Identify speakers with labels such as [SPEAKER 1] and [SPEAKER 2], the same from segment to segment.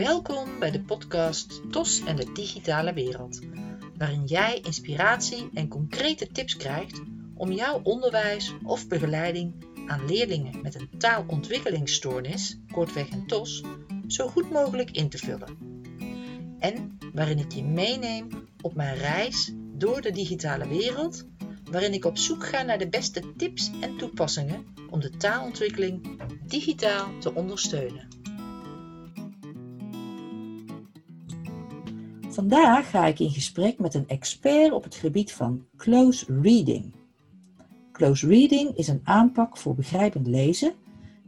[SPEAKER 1] Welkom bij de podcast TOS en de digitale wereld, waarin jij inspiratie en concrete tips krijgt om jouw onderwijs of begeleiding aan leerlingen met een taalontwikkelingsstoornis, kortweg een TOS, zo goed mogelijk in te vullen. En waarin ik je meeneem op mijn reis door de digitale wereld, waarin ik op zoek ga naar de beste tips en toepassingen om de taalontwikkeling digitaal te ondersteunen. Vandaag ga ik in gesprek met een expert op het gebied van close reading. Close reading is een aanpak voor begrijpend lezen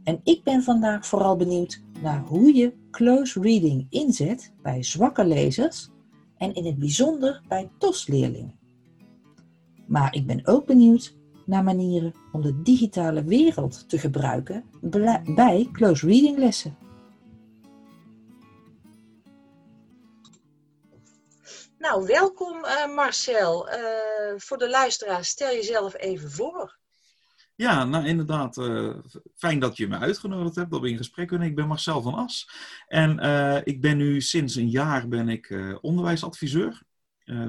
[SPEAKER 1] en ik ben vandaag vooral benieuwd naar hoe je close reading inzet bij zwakke lezers en in het bijzonder bij TOS-leerlingen. Maar ik ben ook benieuwd naar manieren om de digitale wereld te gebruiken bij close reading lessen. Nou, welkom uh, Marcel. Uh, voor de luisteraars, stel jezelf even voor.
[SPEAKER 2] Ja, nou inderdaad, uh, fijn dat je me uitgenodigd hebt, dat we in gesprek kunnen. Ik ben Marcel van As en ik ben nu sinds een jaar ben ik onderwijsadviseur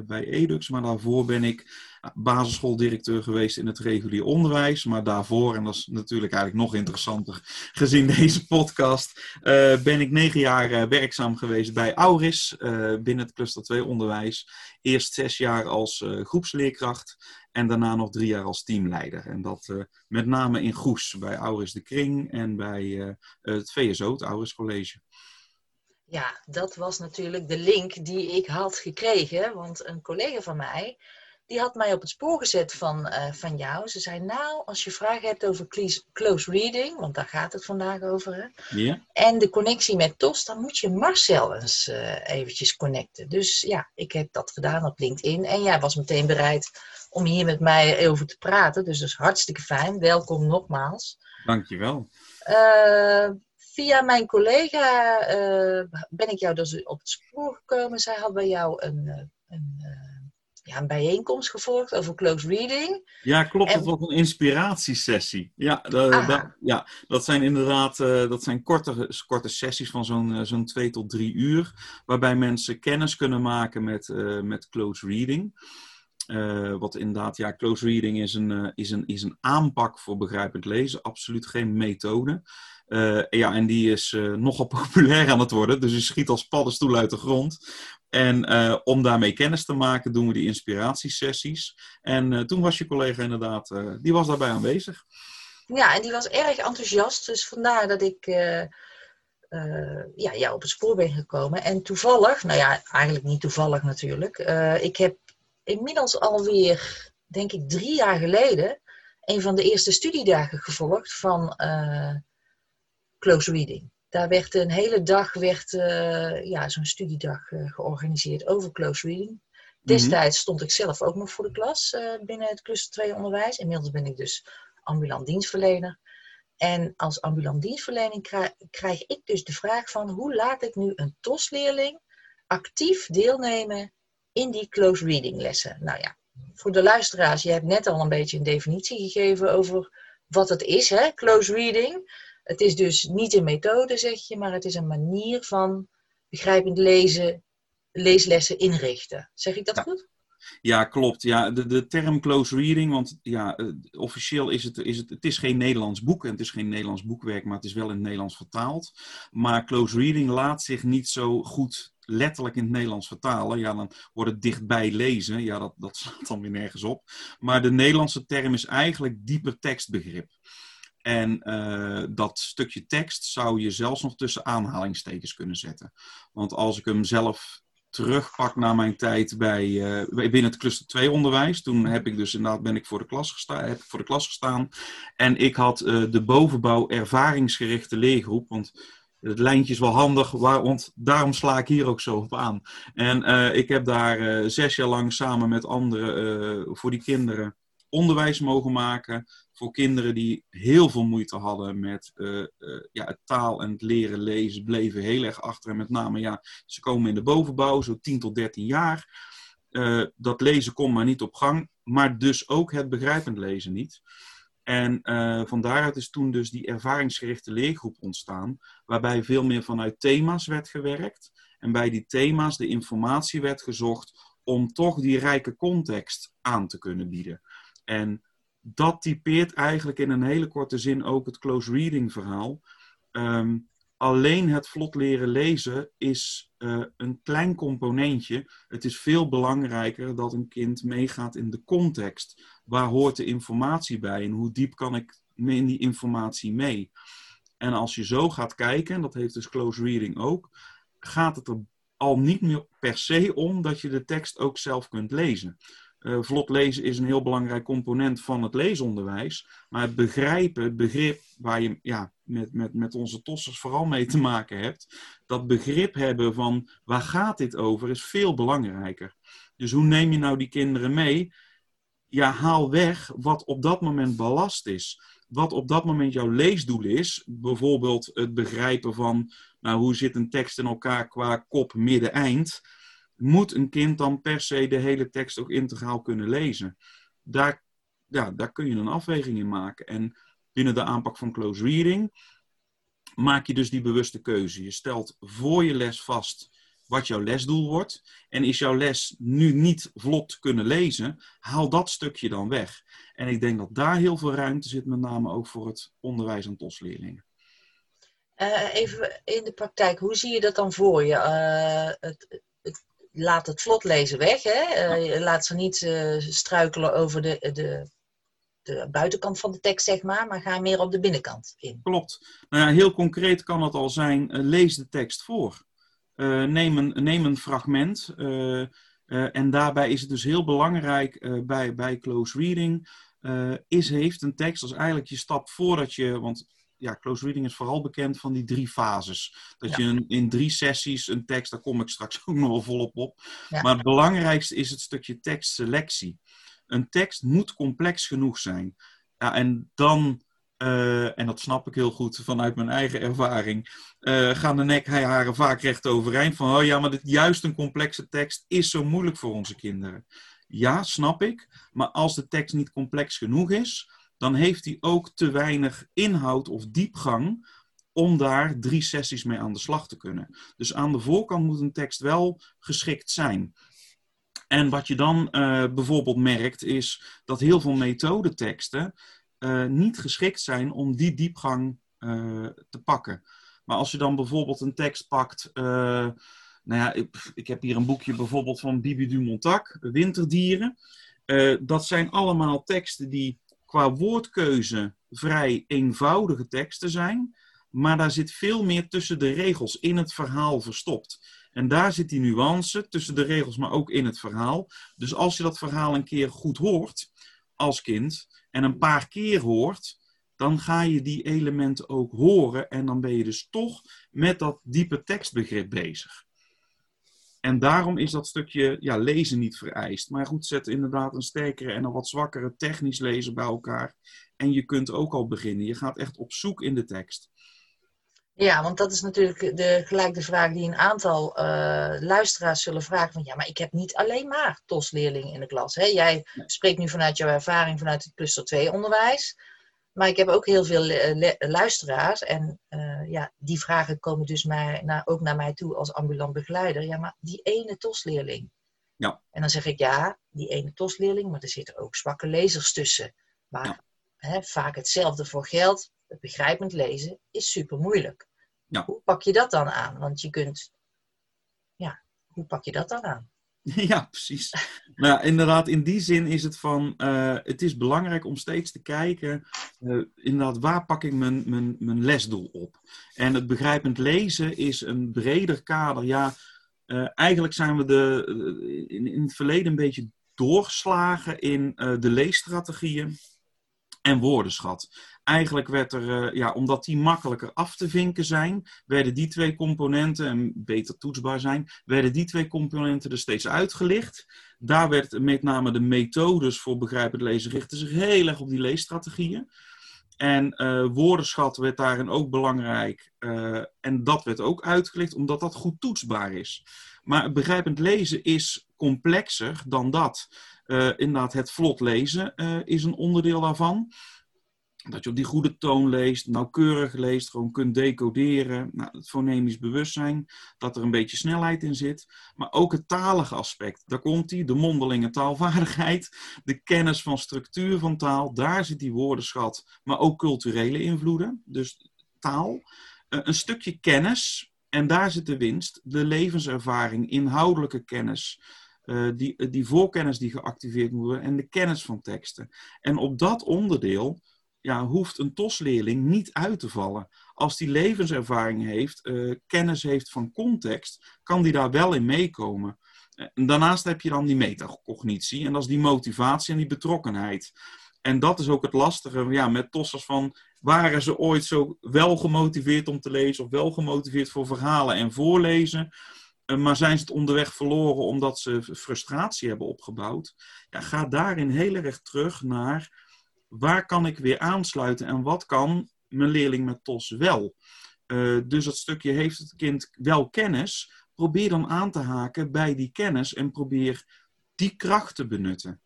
[SPEAKER 2] bij Edux, maar daarvoor ben ik basisschooldirecteur geweest in het regulier onderwijs. Maar daarvoor, en dat is natuurlijk eigenlijk nog interessanter gezien deze podcast, uh, ben ik negen jaar uh, werkzaam geweest bij Auris binnen het cluster 2 onderwijs. Eerst zes jaar als groepsleerkracht en daarna nog drie jaar als teamleider. En dat met name in Goes, bij Auris de Kring en bij het VSO, het Auris College.
[SPEAKER 1] Ja, dat was natuurlijk de link die ik had gekregen. Want een collega van mij, die had mij op het spoor gezet van, uh, van jou. Ze zei, nou, als je vragen hebt over close reading, want daar gaat het vandaag over, hè? Ja. en de connectie met TOS, dan moet je Marcel eens uh, eventjes connecten. Dus ja, ik heb dat gedaan op LinkedIn en jij was meteen bereid om hier met mij over te praten. Dus dat is hartstikke fijn. Welkom nogmaals.
[SPEAKER 2] Dankjewel.
[SPEAKER 1] Uh, via mijn collega ben ik jou dus op het spoor gekomen. Zij had bij jou een, een ja, een bijeenkomst gevolgd over close reading.
[SPEAKER 2] Ja, klopt. En... Dat was een inspiratiesessie. Ja, dat, ja, dat zijn inderdaad uh, dat zijn korte, korte sessies van zo'n zo'n twee tot drie uur. Waarbij mensen kennis kunnen maken met, uh, met close reading. wat inderdaad, ja, close reading is een, is, een, is een aanpak voor begrijpend lezen. Absoluut geen methode. Ja, en die is nogal populair aan het worden. Dus die schiet als paddenstoel uit de grond. En uh, om daarmee kennis te maken doen we die inspiratiesessies. En toen was je collega inderdaad, die was daarbij aanwezig.
[SPEAKER 1] Ja, en die was erg enthousiast. Dus vandaar dat ik ja, jou op het spoor ben gekomen. En toevallig, nou ja, eigenlijk niet toevallig natuurlijk. ik heb inmiddels alweer, denk ik drie jaar geleden, een van de eerste studiedagen gevolgd van close reading. Daar werd een hele dag werd, uh, ja, zo'n studiedag uh, georganiseerd over close reading. Destijds stond ik zelf ook nog voor de klas uh, binnen het cluster 2 onderwijs. Inmiddels ben ik dus ambulant dienstverlener. En als ambulant dienstverlening krijg, krijg, ik dus de vraag van hoe laat ik nu een TOS-leerling actief deelnemen in die close reading lessen. Nou ja, voor de luisteraars, je hebt net al een beetje een definitie gegeven over wat het is, hè, close reading. Het is dus niet een methode, zeg je, maar het is een manier van begrijpend lezen, leeslessen inrichten. Zeg ik dat goed?
[SPEAKER 2] Ja, klopt. Ja, de, de term close reading, want ja, uh, officieel is het, is het, het is geen Nederlands boek en het is geen Nederlands boekwerk, maar het is wel in het Nederlands vertaald. Maar close reading laat zich niet zo goed letterlijk in het Nederlands vertalen. Ja, dan wordt het dichtbij lezen. Ja, dat, dat slaat dan weer nergens op. Maar de Nederlandse term is eigenlijk dieper tekstbegrip. En uh, dat stukje tekst zou je zelfs nog tussen aanhalingstekens kunnen zetten. Want als ik hem zelf terugpak naar mijn tijd bij, uh, binnen het cluster 2 onderwijs. Toen heb ik dus inderdaad ben ik voor de klas, gesta heb voor de klas gestaan. En ik had uh, de bovenbouw ervaringsgerichte leergroep. Want het lijntje is wel handig, want daarom sla ik hier ook zo op aan. En ik heb daar zes jaar lang samen met anderen voor die kinderen onderwijs mogen maken voor kinderen die heel veel moeite hadden met uh, uh, ja, het taal en het leren lezen, bleven heel erg achter. En met name, ja, ze komen in de bovenbouw, zo 10 tot 13 jaar. Uh, dat lezen komt maar niet op gang, maar dus ook het begrijpend lezen niet. En van daaruit is toen dus die ervaringsgerichte leergroep ontstaan, waarbij veel meer vanuit thema's werd gewerkt. En bij die thema's de informatie werd gezocht om toch die rijke context aan te kunnen bieden. En dat typeert eigenlijk in een hele korte zin ook het close reading verhaal. Um, alleen het vlot leren lezen is uh, een klein componentje. Het is veel belangrijker dat een kind meegaat in de context. Waar hoort de informatie bij en hoe diep kan ik in die informatie mee? En als je zo gaat kijken, dat heeft dus close reading ook, gaat het er al niet meer per se om dat je de tekst ook zelf kunt lezen. Uh, vlot lezen is een heel belangrijk component van het leesonderwijs. Maar het begrijpen, het begrip waar je ja, met, met, met onze tossers vooral mee te maken hebt, dat begrip hebben van waar gaat dit over, is veel belangrijker. Dus hoe neem je nou die kinderen mee? Ja, haal weg wat op dat moment ballast is. Wat op dat moment jouw leesdoel is. Bijvoorbeeld het begrijpen van nou, hoe zit een tekst in elkaar qua kop, midden, eind moet een kind dan per se de hele tekst ook integraal kunnen lezen? Daar, ja, daar kun je een afweging in maken. En binnen de aanpak van close reading maak je dus die bewuste keuze. Je stelt voor je les vast wat jouw lesdoel wordt. En is jouw les nu niet vlot kunnen lezen, haal dat stukje dan weg. En ik denk dat daar heel veel ruimte zit, met name ook voor het onderwijs aan TOS-leerlingen.
[SPEAKER 1] Uh, even in de praktijk, hoe zie je dat dan voor je? Uh, het, laat het vlot lezen weg. Hè? Uh, laat ze niet uh, struikelen over de, de, de buitenkant van de tekst, zeg maar, maar ga meer op de binnenkant in.
[SPEAKER 2] Klopt. Nou ja, heel concreet kan het al zijn, uh, lees de tekst voor. neem, een, neem een fragment. en daarbij is het dus heel belangrijk bij, bij close reading. is, heeft een tekst als eigenlijk je stap voordat je, want ja, close reading is vooral bekend van die drie fases. Dat je in drie sessies een tekst, daar kom ik straks ook nog wel volop op. Maar het belangrijkste is het stukje tekstselectie. Een tekst moet complex genoeg zijn. Ja, en dan, uh, en dat snap ik heel goed vanuit mijn eigen ervaring, uh, gaan de nekharen vaak recht overeind van, oh ja, maar dit, juist een complexe tekst is zo moeilijk voor onze kinderen. Ja, snap ik. Maar als de tekst niet complex genoeg is, dan heeft hij ook te weinig inhoud of diepgang om daar drie sessies mee aan de slag te kunnen. Dus aan de voorkant moet een tekst wel geschikt zijn. En wat je dan uh, bijvoorbeeld merkt, is dat heel veel methodeteksten uh, niet geschikt zijn om die diepgang uh, te pakken. Maar als je dan bijvoorbeeld een tekst pakt. nou ja, ik, ik, heb hier een boekje bijvoorbeeld van Bibi Dumontac, Winterdieren. dat zijn allemaal teksten die qua woordkeuze vrij eenvoudige teksten zijn, maar daar zit veel meer tussen de regels in het verhaal verstopt. En daar zit die nuance tussen de regels, maar ook in het verhaal. Dus als je dat verhaal een keer goed hoort als kind en een paar keer hoort, dan ga je die elementen ook horen en dan ben je dus toch met dat diepe tekstbegrip bezig. En daarom is dat stukje ja, lezen niet vereist. Maar goed, zet inderdaad een sterkere en een wat zwakkere technisch lezen bij elkaar. En je kunt ook al beginnen. Je gaat echt op zoek in de tekst.
[SPEAKER 1] Ja, want dat is natuurlijk de, gelijk de vraag die een aantal uh, luisteraars zullen vragen. Van, ja, maar ik heb niet alleen maar TOS-leerlingen in de klas. Hè? Jij spreekt nu vanuit jouw ervaring vanuit het Cluster 2 onderwijs. Maar ik heb ook heel veel luisteraars en uh, ja, die vragen komen dus mij, naar, ook naar mij toe als ambulant begeleider. Ja, maar die ene TOS-leerling.
[SPEAKER 2] Ja.
[SPEAKER 1] En dan zeg ik ja, die ene TOS-leerling, maar er zitten ook zwakke lezers tussen. Maar ja. hè, vaak hetzelfde voor geld. Het begrijpend lezen is super moeilijk.
[SPEAKER 2] Ja.
[SPEAKER 1] Hoe pak je dat dan aan? Want je kunt, ja, hoe pak je dat dan aan?
[SPEAKER 2] Ja, precies. nou, inderdaad, in die zin is het van, uh, het is belangrijk om steeds te kijken, uh, inderdaad, waar pak ik mijn, mijn, mijn lesdoel op? En het begrijpend lezen is een breder kader. Ja, uh, eigenlijk zijn we de, in, in, het verleden een beetje doorgeslagen in de leesstrategieën en woordenschat. Eigenlijk werd er, uh, ja, omdat die makkelijker af te vinken zijn, werden die twee componenten, en beter toetsbaar zijn, werden die twee componenten er steeds uitgelicht. Daar werd met name de methodes voor begrijpend lezen richten zich heel erg op die leesstrategieën. En uh, woordenschat werd daarin ook belangrijk. Uh, en dat werd ook uitgelicht, omdat dat goed toetsbaar is. Maar begrijpend lezen is complexer dan dat. Inderdaad, het vlot lezen is een onderdeel daarvan. Dat je op die goede toon leest, nauwkeurig leest, gewoon kunt decoderen. Nou, het fonemisch bewustzijn, dat er een beetje snelheid in zit. Maar ook het talige aspect. Daar komt die, de mondelinge taalvaardigheid, de kennis van structuur van taal. Daar zit die woordenschat, maar ook culturele invloeden. Dus taal. Eh, een stukje kennis, en daar zit de winst. De levenservaring, inhoudelijke kennis. Uh, die, die voorkennis die geactiveerd moet worden en de kennis van teksten. En op dat onderdeel ja, hoeft een TOS-leerling niet uit te vallen. Als die levenservaring heeft, uh, kennis heeft van context, kan die daar wel in meekomen. En daarnaast heb je dan die metacognitie, en dat is die motivatie en die betrokkenheid. En dat is ook het lastige ja, met tossers van, waren ze ooit zo wel gemotiveerd om te lezen, of wel gemotiveerd voor verhalen en voorlezen, uh, maar zijn ze het onderweg verloren omdat ze frustratie hebben opgebouwd? Ja, ga daarin heel erg terug naar waar kan ik weer aansluiten en wat kan mijn leerling met TOS wel? Uh, dus dat stukje heeft het kind wel kennis. Probeer dan aan te haken bij die kennis en probeer die kracht te benutten.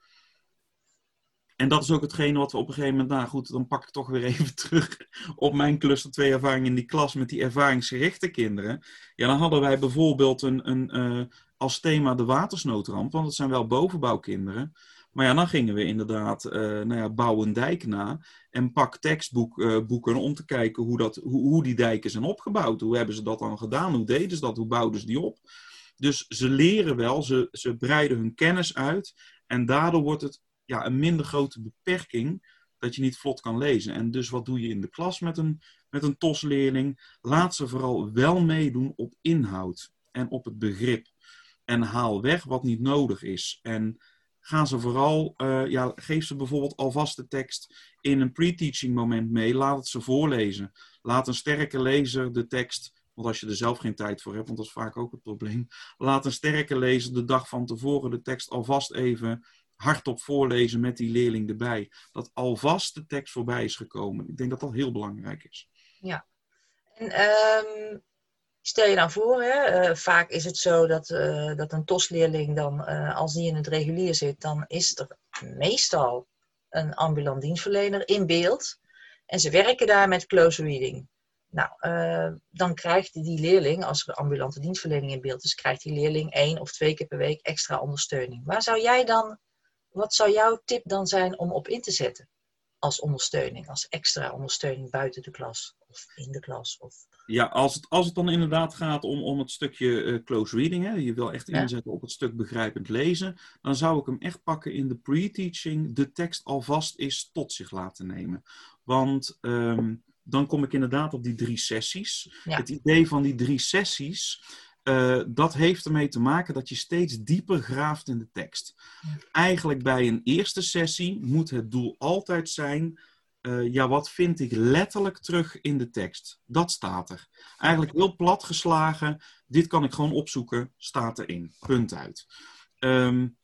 [SPEAKER 2] En dat is ook hetgene wat we op een gegeven moment, nou goed, dan pak ik toch weer even terug op mijn cluster 2 ervaring in die klas met die ervaringsgerichte kinderen. Ja, dan hadden wij bijvoorbeeld een, een, uh, als thema de watersnoodramp, want het zijn wel bovenbouwkinderen. Maar ja, dan gingen we inderdaad uh, nou ja, bouw een dijk na en pak tekstboeken uh, om te kijken hoe, dat, hoe, hoe die dijken zijn opgebouwd. Hoe hebben ze dat dan gedaan? Hoe deden ze dat? Hoe bouwden ze die op? Dus ze leren wel, ze, ze breiden hun kennis uit en daardoor wordt het ja, een minder grote beperking dat je niet vlot kan lezen. En dus wat doe je in de klas met een, met een TOS-leerling? Laat ze vooral wel meedoen op inhoud en op het begrip. En haal weg wat niet nodig is. En gaan ze vooral, uh, ja, geef ze bijvoorbeeld alvast de tekst in een pre-teaching moment mee. Laat het ze voorlezen. Laat een sterke lezer de tekst, want als je er zelf geen tijd voor hebt, want dat is vaak ook het probleem. Laat een sterke lezer de dag van tevoren de tekst alvast even hardop voorlezen met die leerling erbij. Dat alvast de tekst voorbij is gekomen. Ik denk dat dat heel belangrijk is.
[SPEAKER 1] Ja. En um, Stel je nou voor, hè, uh, vaak is het zo dat, uh, dat een TOS-leerling dan, uh, als die in het regulier zit, dan is er meestal een ambulant dienstverlener in beeld. En ze werken daar met close reading. Nou, dan krijgt die leerling, als er ambulante dienstverlening in beeld is, krijgt die leerling één of twee keer per week extra ondersteuning. Waar zou jij dan, wat zou jouw tip dan zijn om op in te zetten? Als ondersteuning, als extra ondersteuning buiten de klas of in de klas? Of
[SPEAKER 2] ja, als het, als het dan inderdaad gaat om, om het stukje uh, close reading, hè, je wil echt inzetten op het stuk begrijpend lezen, dan zou ik hem echt pakken in de pre-teaching, de tekst alvast is tot zich laten nemen. Want um, dan kom ik inderdaad op die drie sessies. Ja. Het idee van die drie sessies, uh, dat heeft ermee te maken dat je steeds dieper graaft in de tekst. Eigenlijk bij een eerste sessie moet het doel altijd zijn uh, ja, wat vind ik letterlijk terug in de tekst? Dat staat er. Eigenlijk heel plat geslagen. Dit kan ik gewoon opzoeken, staat erin. Punt uit. Um,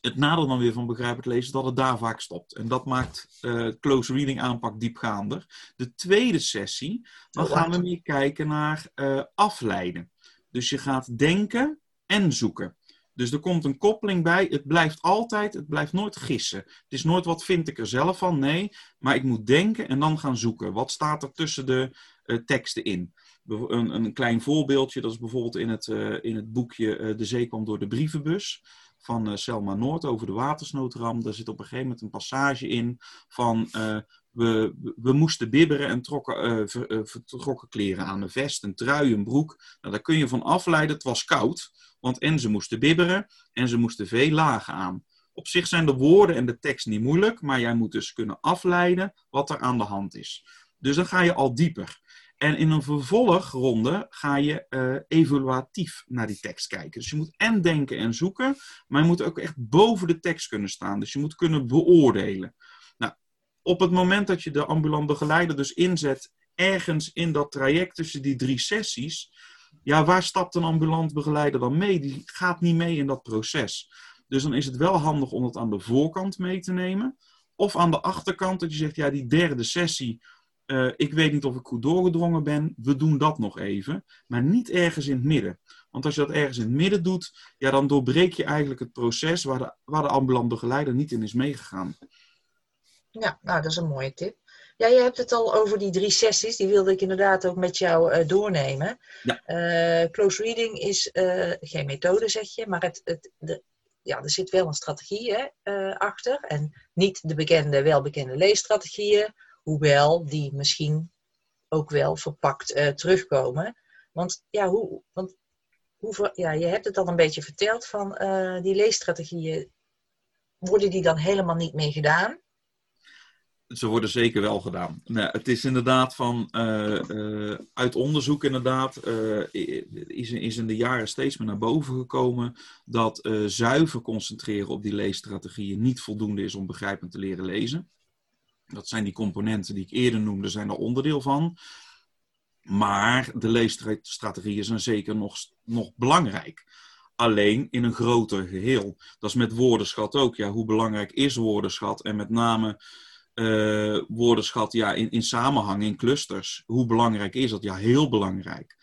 [SPEAKER 2] het nadeel dan weer van begrijpelijk lezen is dat het daar vaak stopt. En dat maakt uh, close reading aanpak diepgaander. De tweede sessie, dan oh, gaan we meer kijken naar uh, afleiden. Dus je gaat denken en zoeken. Dus er komt een koppeling bij. Het blijft altijd, het blijft nooit gissen. Het is nooit wat vind ik er zelf van. Nee, maar ik moet denken en dan gaan zoeken. Wat staat er tussen de uh, teksten in? Een, een, klein voorbeeldje, dat is bijvoorbeeld in het, uh, in het boekje uh, De Zee kwam door de brievenbus van Selma Noord over de watersnoodram. Daar zit op een gegeven moment een passage in van we, we moesten bibberen en trokken, ver, vertrokken kleren aan. Een vest, een trui, een broek. Nou, daar kun je van afleiden, het was koud. Want en ze moesten bibberen en ze moesten veel lagen aan. Op zich zijn de woorden en de tekst niet moeilijk, maar jij moet dus kunnen afleiden wat er aan de hand is. Dus dan ga je al dieper. En in een vervolgronde ga je uh, evaluatief naar die tekst kijken. Dus je moet en denken en zoeken, maar je moet ook echt boven de tekst kunnen staan. Dus je moet kunnen beoordelen. Op het moment dat je de ambulant begeleider dus inzet ergens in dat traject tussen die drie sessies, ja, waar stapt een ambulant begeleider dan mee? Die gaat niet mee in dat proces. Dus dan is het wel handig om het aan de voorkant mee te nemen. Of aan de achterkant, dat je zegt, ja, die derde sessie, uh, ik weet niet of ik goed doorgedrongen ben, we doen dat nog even. Maar niet ergens in het midden. Want als je dat ergens in het midden doet, ja, dan doorbreek je eigenlijk het proces waar de, waar de ambulant begeleider niet in is meegegaan.
[SPEAKER 1] Ja, nou, dat is een mooie tip. Ja, je hebt het al over die drie sessies. Die wilde ik inderdaad ook met jou uh, doornemen.
[SPEAKER 2] Ja.
[SPEAKER 1] Uh, close reading is uh, geen methode, zeg je, maar het, het, de, ja, er zit wel een strategie hè, achter. En niet de bekende, welbekende leesstrategieën, hoewel die misschien ook wel verpakt terugkomen. Want ja, hoe, want, hoe, ja, je hebt het al een beetje verteld van die leesstrategieën. Worden die dan helemaal niet meer gedaan?
[SPEAKER 2] Ze worden zeker wel gedaan. Het is inderdaad van, uh, uh, uit onderzoek inderdaad, is, is in de jaren steeds meer naar boven gekomen dat zuiver concentreren op die leesstrategieën niet voldoende is om begrijpend te leren lezen. Dat zijn die componenten die ik eerder noemde, zijn er onderdeel van. Maar de leesstrategieën zijn zeker nog, nog belangrijk. Alleen in een groter geheel. Dat is met woordenschat ook. Ja, hoe belangrijk is woordenschat? En met name uh, woordenschat ja, in, in samenhang, in clusters. Hoe belangrijk is dat? Ja, heel belangrijk.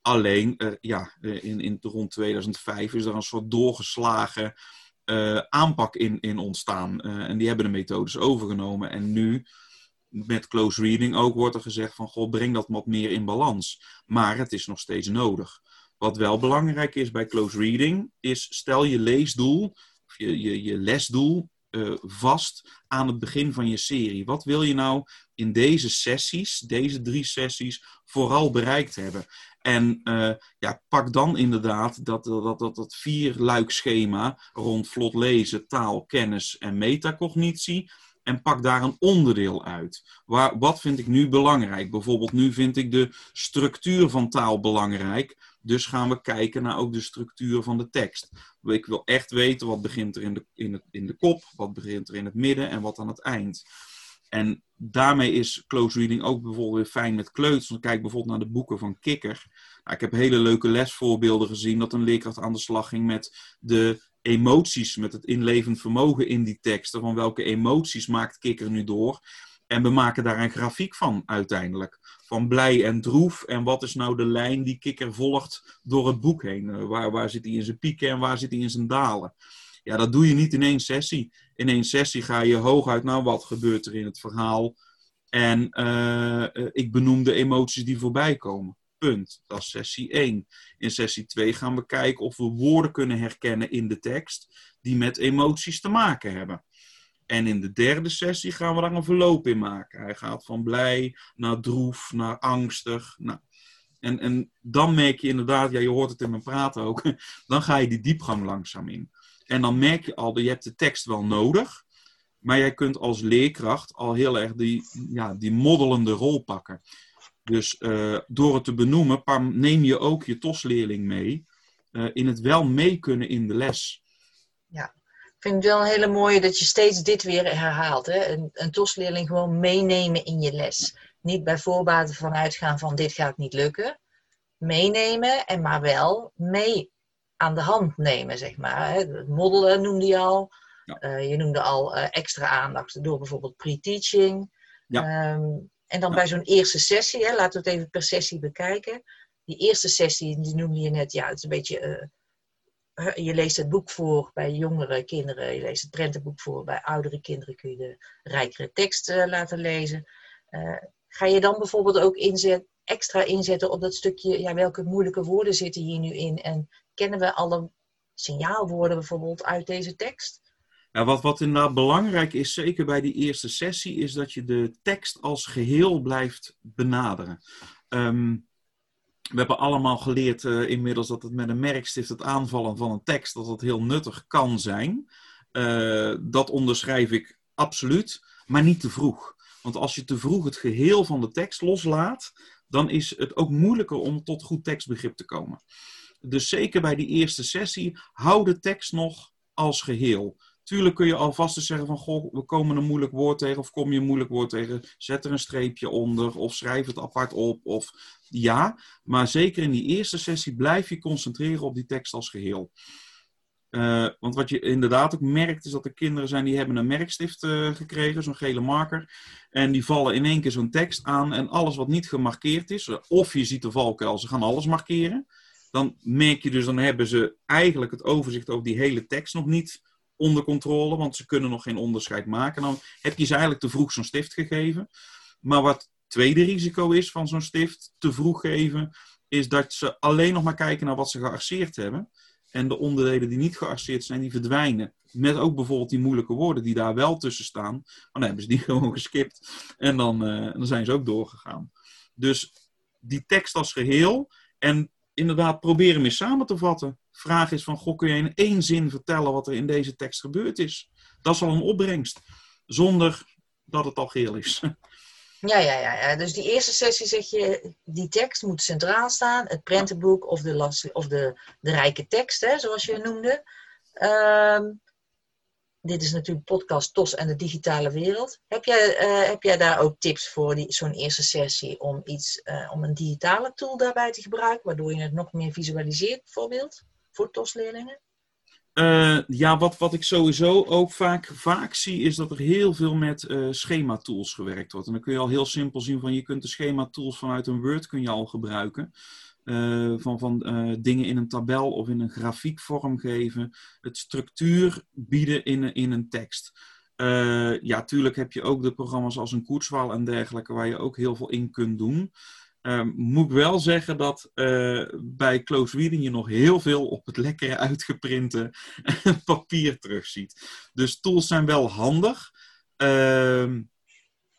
[SPEAKER 2] Alleen, uh, ja, eh, in, in rond 2005 is er een soort doorgeslagen uh, aanpak in, in ontstaan. en die hebben de methodes overgenomen. En nu, met close reading ook, wordt er gezegd van... Goh, breng dat wat meer in balans. Maar het is nog steeds nodig. Wat wel belangrijk is bij close reading, is stel je leesdoel, of je, je, je lesdoel uh, vast aan het begin van je serie. Wat wil je nou in deze sessies, deze drie sessies, vooral bereikt hebben? En uh, ja, pak dan inderdaad dat, dat, dat, dat vier rond vlot lezen, taal, kennis en metacognitie. En pak daar een onderdeel uit. Waar, wat vind ik nu belangrijk? Bijvoorbeeld, nu vind ik de structuur van taal belangrijk. Dus gaan we kijken naar ook de structuur van de tekst. Ik wil echt weten wat begint er in de, in, het, in de kop, wat begint er in het midden en wat aan het eind. En daarmee is close reading ook bijvoorbeeld weer fijn met kleuters. Kijk bijvoorbeeld naar de boeken van Kikker. Nou, ik heb hele leuke lesvoorbeelden gezien dat een leerkracht aan de slag ging met de emoties, met het inlevend vermogen in die teksten. Van welke emoties maakt Kikker nu door? En we maken daar een grafiek van uiteindelijk. Van blij en droef. En wat is nou de lijn die Kikker volgt door het boek heen? Eh, waar, waar zit hij in zijn pieken en waar zit hij in zijn dalen? Ja, dat doe je niet in één sessie. In één sessie ga je hooguit, nou wat gebeurt er in het verhaal? En uh, ik benoem de emoties die voorbij komen. Punt. Dat is sessie 1. In sessie 2 gaan we kijken of we woorden kunnen herkennen in de tekst die met emoties te maken hebben. En in de derde sessie gaan we daar een verloop in maken. Hij gaat van blij naar droef, naar angstig. Nou, en, en dan merk je inderdaad, ja, je hoort het in mijn praten ook, dan ga je die diepgang langzaam in. En dan merk je al, je hebt de tekst wel nodig, maar jij kunt als leerkracht al heel erg die, ja, die moddelende rol pakken. Dus uh, door het te benoemen, neem je ook je TOS-leerling mee uh, in het wel mee kunnen in de les.
[SPEAKER 1] Ja, vind het wel een hele mooie dat je steeds dit weer herhaalt. Hè? Een, een TOS-leerling gewoon meenemen in je les. Niet bij voorbaat vanuit gaan van dit gaat niet lukken. Meenemen en maar wel mee aan de hand nemen, zeg maar. Hè? Moddelen noemde je al. Ja. Uh, je noemde al uh, extra aandacht door bijvoorbeeld pre-teaching. Ja. Um, en dan ja. bij zo'n eerste sessie, hè, laten we het even per sessie bekijken. Die eerste sessie, die noemde je net, ja, het is een beetje je leest het boek voor bij jongere kinderen, je leest het prentenboek voor bij oudere kinderen, kun je de rijkere tekst uh, laten lezen. Uh, ga je dan bijvoorbeeld ook inzet, extra inzetten op dat stukje, ja, welke moeilijke woorden zitten hier nu in en kennen we alle signaalwoorden bijvoorbeeld uit deze tekst?
[SPEAKER 2] Ja, wat, wat inderdaad belangrijk is, zeker bij die eerste sessie, is dat je de tekst als geheel blijft benaderen. Um, we hebben allemaal geleerd uh, inmiddels dat het met een merkstift het aanvallen van een tekst dat het heel nuttig kan zijn. Uh, dat onderschrijf ik absoluut, maar niet te vroeg. Want als je te vroeg het geheel van de tekst loslaat, dan is het ook moeilijker om tot goed tekstbegrip te komen. Dus zeker bij die eerste sessie, hou de tekst nog als geheel. Tuurlijk kun je alvast eens zeggen van, goh, we komen een moeilijk woord tegen, of kom je een moeilijk woord tegen, zet er een streepje onder, of schrijf het apart op, of ja. Maar zeker in die eerste sessie blijf je concentreren op die tekst als geheel. Uh, want wat je inderdaad ook merkt, is dat er kinderen zijn die hebben een merkstift uh, gekregen, zo'n gele marker. En die vallen in één keer zo'n tekst aan en alles wat niet gemarkeerd is, of je ziet de valkuil, ze gaan alles markeren. Dan merk je dus, dan hebben ze eigenlijk het overzicht over die hele tekst nog niet onder controle, want ze kunnen nog geen onderscheid maken. Dan heb je ze eigenlijk te vroeg zo'n stift gegeven. Maar wat tweede risico is van zo'n stift, te vroeg geven, is dat ze alleen nog maar kijken naar wat ze gearseerd hebben. En de onderdelen die niet gearseerd zijn, die verdwijnen. Met ook bijvoorbeeld die moeilijke woorden die daar wel tussen staan. Maar dan hebben ze die gewoon geskipt. En dan, uh, dan zijn ze ook doorgegaan. Dus die tekst als geheel. En inderdaad, probeer hem eens samen te vatten. Vraag is van, goh, kun je in één zin vertellen wat er in deze tekst gebeurd is? Dat is al een opbrengst. Zonder dat het al geheel is.
[SPEAKER 1] Ja, ja, ja, ja. Dus die eerste sessie zeg je, die tekst moet centraal staan. Het prentenboek of de, last, of de, de rijke tekst, hè, zoals je noemde. Ehm, dit is natuurlijk podcast TOS en de digitale wereld. Heb jij, uh, heb jij daar ook tips voor zo'n eerste sessie om, iets, uh, om een digitale tool daarbij te gebruiken, waardoor je het nog meer visualiseert, bijvoorbeeld, voor TOS-leerlingen?
[SPEAKER 2] Uh, ja, wat, wat ik sowieso ook vaak, vaak zie, is dat er heel veel met uh, schema-tools gewerkt wordt. En dan kun je al heel simpel zien van je kunt de schema-tools vanuit een Word kun je al gebruiken. Uh, van van dingen in een tabel of in een grafiek vormgeven. Het structuur bieden in, in een tekst. ja, tuurlijk heb je ook de programma's als een Koetswaal en dergelijke, waar je ook heel veel in kunt doen. Um, moet ik wel zeggen dat uh, bij close reading je nog heel veel op het lekkere uitgeprinte papier terugziet. Dus tools zijn wel handig. Uh,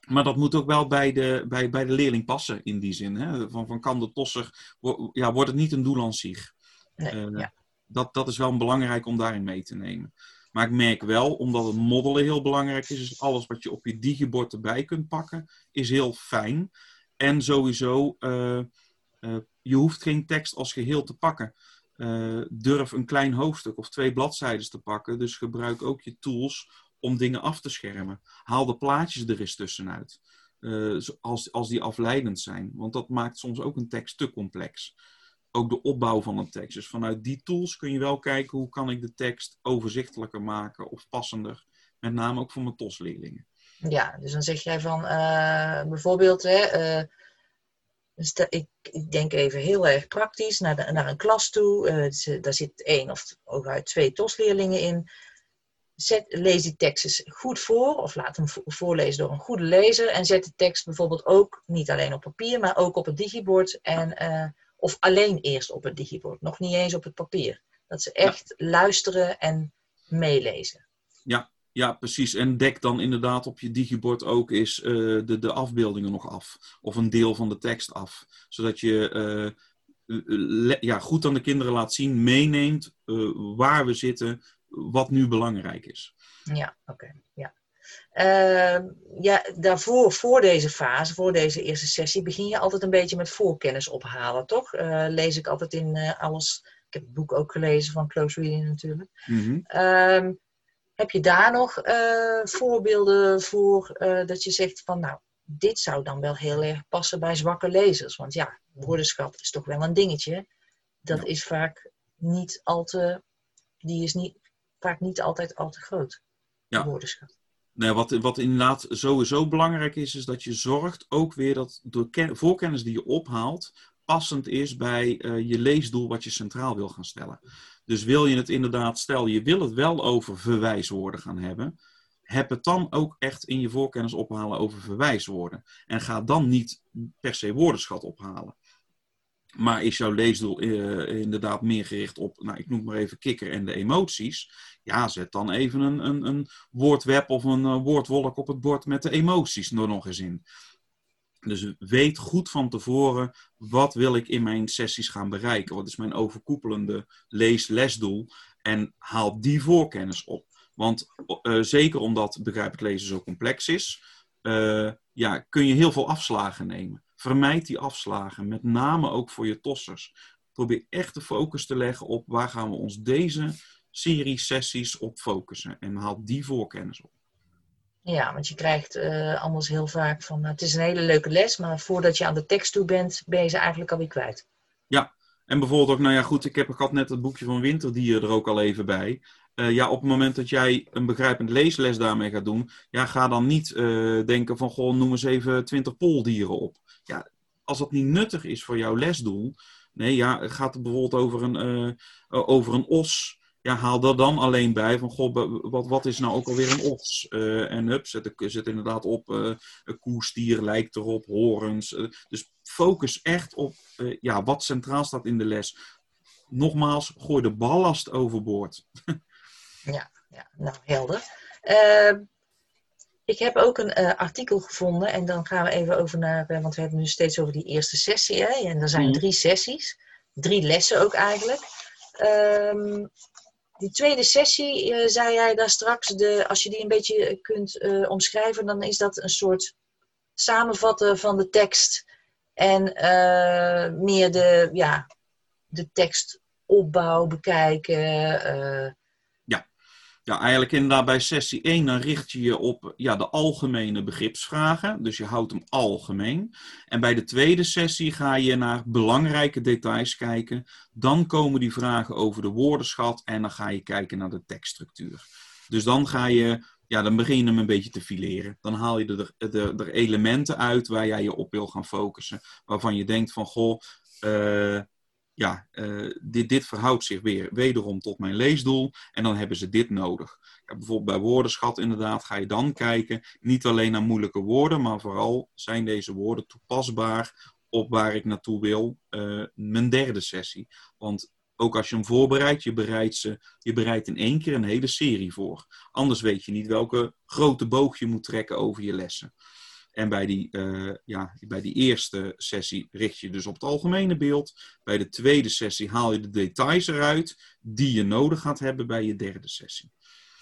[SPEAKER 2] maar dat moet ook wel bij de, bij, bij de leerling passen in die zin. Hè? Van, van kan de tosser, ja, wordt het niet een doel aan zich.
[SPEAKER 1] Nee, uh, ja.
[SPEAKER 2] dat, dat is wel belangrijk om daarin mee te nemen. Maar ik merk wel, omdat het moddelen heel belangrijk is, is alles wat je op je digibord erbij kunt pakken, is heel fijn. En sowieso, uh, uh, je hoeft geen tekst als geheel te pakken. Uh, durf een klein hoofdstuk of twee bladzijden te pakken. Dus gebruik ook je tools om dingen af te schermen. Haal de plaatjes er eens tussenuit. als, als die afleidend zijn. Want dat maakt soms ook een tekst te complex. Ook de opbouw van een tekst. Dus vanuit die tools kun je wel kijken hoe kan ik de tekst overzichtelijker maken of passender. Met name ook voor mijn TOS-leerlingen.
[SPEAKER 1] Ja, dus dan zeg jij van uh, bijvoorbeeld, hè, uh, ik, ik, denk even heel erg praktisch naar, de, naar een klas toe. Uh, daar zit één of hooguit twee TOS-leerlingen in. Zet, lees die tekst eens goed voor, of laat hem voorlezen door een goede lezer. En zet de tekst bijvoorbeeld ook niet alleen op papier, maar ook op het digibord. En, of alleen eerst op het digibord, nog niet eens op het papier. Dat ze echt ja. luisteren en meelezen.
[SPEAKER 2] Ja, ja, precies. En dek dan inderdaad op je digibord ook eens uh, de, de afbeeldingen nog af. Of een deel van de tekst af. Zodat je uh, ja, goed aan de kinderen laat zien, meeneemt uh, waar we zitten, wat nu belangrijk is.
[SPEAKER 1] Ja, oké. Okay. Ja. Uh, ja, daarvoor, voor deze fase, voor deze eerste sessie, begin je altijd een beetje met voorkennis ophalen, toch? Lees ik altijd in alles. Ik heb het boek ook gelezen van Close Reading natuurlijk.
[SPEAKER 2] Mm -hmm.
[SPEAKER 1] Heb je daar nog uh, voorbeelden voor uh, dat je zegt van nou, dit zou dan wel heel erg passen bij zwakke lezers? Want ja, woordenschat is toch wel een dingetje. Dat ja. is vaak niet al te, die is niet, vaak niet altijd al te groot.
[SPEAKER 2] Ja.
[SPEAKER 1] Woordenschat.
[SPEAKER 2] Nee, wat, wat inderdaad sowieso belangrijk is, is dat je zorgt ook weer dat de voorkennis die je ophaalt, passend is bij uh, je leesdoel wat je centraal wil gaan stellen. Dus wil je het inderdaad, stel je wil het wel over verwijswoorden gaan hebben, heb het dan ook echt in je voorkennis ophalen over verwijswoorden. En ga dan niet per se woordenschat ophalen. Maar is jouw leesdoel uh, inderdaad meer gericht op, nou, ik noem maar even kikker en de emoties? Ja, zet dan even een, een, een woordweb of een uh, woordwolk op het bord met de emoties er nog eens in. Dus weet goed van tevoren wat wil ik in mijn sessies gaan bereiken. Wat is mijn overkoepelende lees-lesdoel? En haal die voorkennis op. Want uh, zeker omdat begrijpelijk lezen zo complex is, uh, ja, kun je heel veel afslagen nemen. Vermijd die afslagen, met name ook voor je tossers. Probeer echt de focus te leggen op waar gaan we ons deze serie sessies op focussen. En haal die voorkennis op.
[SPEAKER 1] Ja, want je krijgt uh, anders heel vaak van, nou, het is een hele leuke les, maar voordat je aan de tekst toe bent, ben je ze eigenlijk alweer kwijt.
[SPEAKER 2] Ja, en bijvoorbeeld ook, nou ja goed, ik heb ik had net het boekje van Winterdier er ook al even bij. Uh, ja, op het moment dat jij een begrijpend leesles daarmee gaat doen, ja, ga dan niet uh, denken van, goh, noem eens even 20 pooldieren op. Ja, als dat niet nuttig is voor jouw lesdoel, nee, ja, gaat het bijvoorbeeld over een, over een os ja, haal er dan alleen bij van, goh, wat, wat is nou ook alweer een os? Uh, en up, zet, zet inderdaad op, uh, een koestier lijkt erop, horens. Uh, dus focus echt op ja, wat centraal staat in de les. Nogmaals, gooi de ballast overboord.
[SPEAKER 1] ja, ja, nou helder. Ehm, ik heb ook een artikel gevonden en dan gaan we even over naar, want we hebben nu steeds over die eerste sessie. Hè? En er zijn mhm. drie sessies, drie lessen ook eigenlijk. Um, die tweede sessie, uh, zei jij daar straks, de, als je die een beetje kunt uh, omschrijven, dan is dat een soort samenvatten van de tekst en uh, meer de, ja, de tekstopbouw bekijken.
[SPEAKER 2] Ja, eigenlijk inderdaad bij sessie 1 dan richt je je op ja, de algemene begripsvragen. Dus je houdt hem algemeen. En bij de tweede sessie ga je naar belangrijke details kijken. Dan komen die vragen over de woordenschat en dan ga je kijken naar de tekststructuur. Dus dan ga je, ja, dan begin je hem een beetje te fileren. Dan haal je er, de, elementen uit waar jij je op wil gaan focussen. Waarvan je denkt van, goh, uh, ja, uh, dit, dit verhoudt zich weer wederom tot mijn leesdoel en dan hebben ze dit nodig. Bijvoorbeeld bij woordenschat inderdaad ga je dan kijken, niet alleen naar moeilijke woorden, maar vooral zijn deze woorden toepasbaar op waar ik naartoe wil, uh, mijn derde sessie. Want ook als je hem voorbereidt, je bereidt, ze, je bereidt in één keer een hele serie voor. Anders weet je niet welke grote boog je moet trekken over je lessen. En bij die, uh, ja, bij die eerste sessie richt je dus op het algemene beeld. Bij de tweede sessie haal je de details eruit die je nodig gaat hebben bij je derde sessie.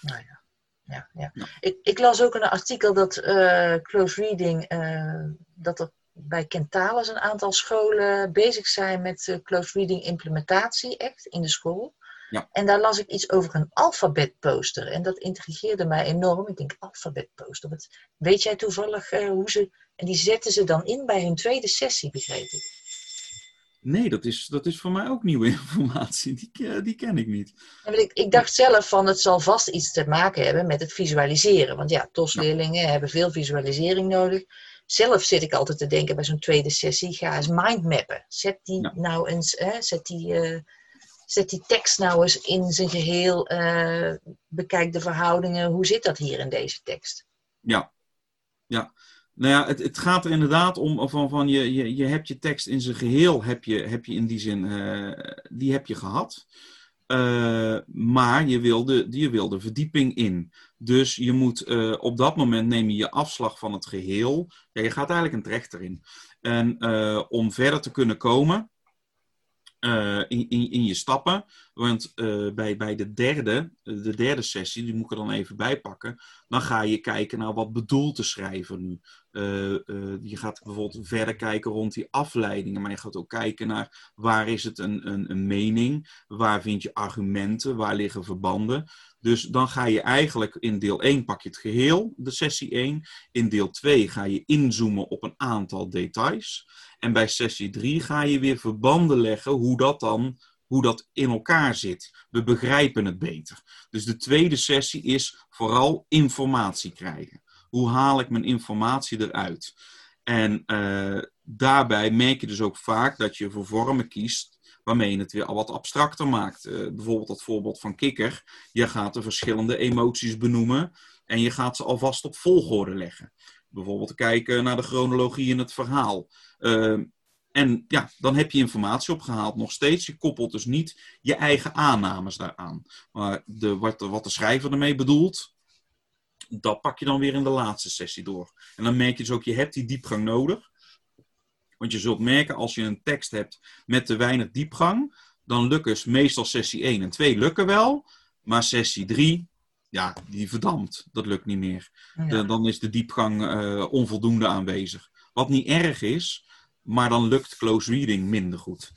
[SPEAKER 1] Nou ja. Ja, ja. ja. Ik, ik, las ook een artikel dat uh, close reading, uh, dat er bij Kentalis een aantal scholen bezig zijn met close reading implementatie, echt in de school. Ja. En daar las ik iets over een alfabetposter. En dat intrigeerde mij enorm. Ik denk, alfabetposter. Wat, weet jij toevallig uh, hoe ze... En die zetten ze dan in bij hun tweede sessie, begreep ik.
[SPEAKER 2] Nee, dat is, dat is voor mij ook nieuwe informatie. Die, eh, die ken ik niet.
[SPEAKER 1] Ik, ik dacht zelf van het zal vast iets te maken hebben met het visualiseren. Want ja, TOS-leerlingen ja. hebben veel visualisering nodig. Zelf zit ik altijd te denken bij zo'n tweede sessie, ga eens mindmappen. Zet die ja. nou eens, hè, zet die... Uh, zet die tekst nou eens in zijn geheel, uh, bekijk de verhoudingen. Hoe zit dat hier in deze tekst?
[SPEAKER 2] Ja, ja. Nou ja, het, het gaat er inderdaad om van, van je, je, je hebt je tekst in zijn geheel, heb je, heb je in die zin, uh, die heb je gehad. Uh, maar je wilde, je wilde verdieping in. Dus je moet op dat moment neem je je afslag van het geheel. Ja, je gaat eigenlijk een trechter in. En om verder te kunnen komen, uh, in, in, in, je stappen. Want uh, bij, bij de derde, de derde sessie, die moet ik er dan even bij pakken. Dan ga je kijken naar wat bedoelt de schrijver nu. Uh, je gaat bijvoorbeeld verder kijken rond die afleidingen. Maar je gaat ook kijken naar waar is het een, een, een mening. Waar vind je argumenten. Waar liggen verbanden. Dus dan ga je eigenlijk in deel 1 pak je het geheel, de sessie 1. In deel 2 ga je inzoomen op een aantal details. En bij sessie 3 ga je weer verbanden leggen hoe dat dan hoe dat in elkaar zit. We begrijpen het beter. Dus de tweede sessie is vooral informatie krijgen. Hoe haal ik mijn informatie eruit? En uh, daarbij merk je dus ook vaak dat je voor vormen kiest waarmee je het weer al wat abstracter maakt. Uh, bijvoorbeeld dat voorbeeld van kikker. Je gaat de verschillende emoties benoemen en je gaat ze alvast op volgorde leggen. Bijvoorbeeld kijken naar de chronologie in het verhaal. Uh, en ja, dan heb je informatie opgehaald. Nog steeds, je koppelt dus niet je eigen aannames daaraan. Maar de, wat, de, wat de schrijver ermee bedoelt, dat pak je dan weer in de laatste sessie door. En dan merk je dus ook, je hebt die diepgang nodig. Want je zult merken, als je een tekst hebt met te weinig diepgang, dan lukken meestal sessie 1 en 2 lukken wel. Maar sessie 3, ja, die verdampt. Dat lukt niet meer. De, dan is de diepgang uh, onvoldoende aanwezig. Wat niet erg is, maar dan lukt close reading minder goed.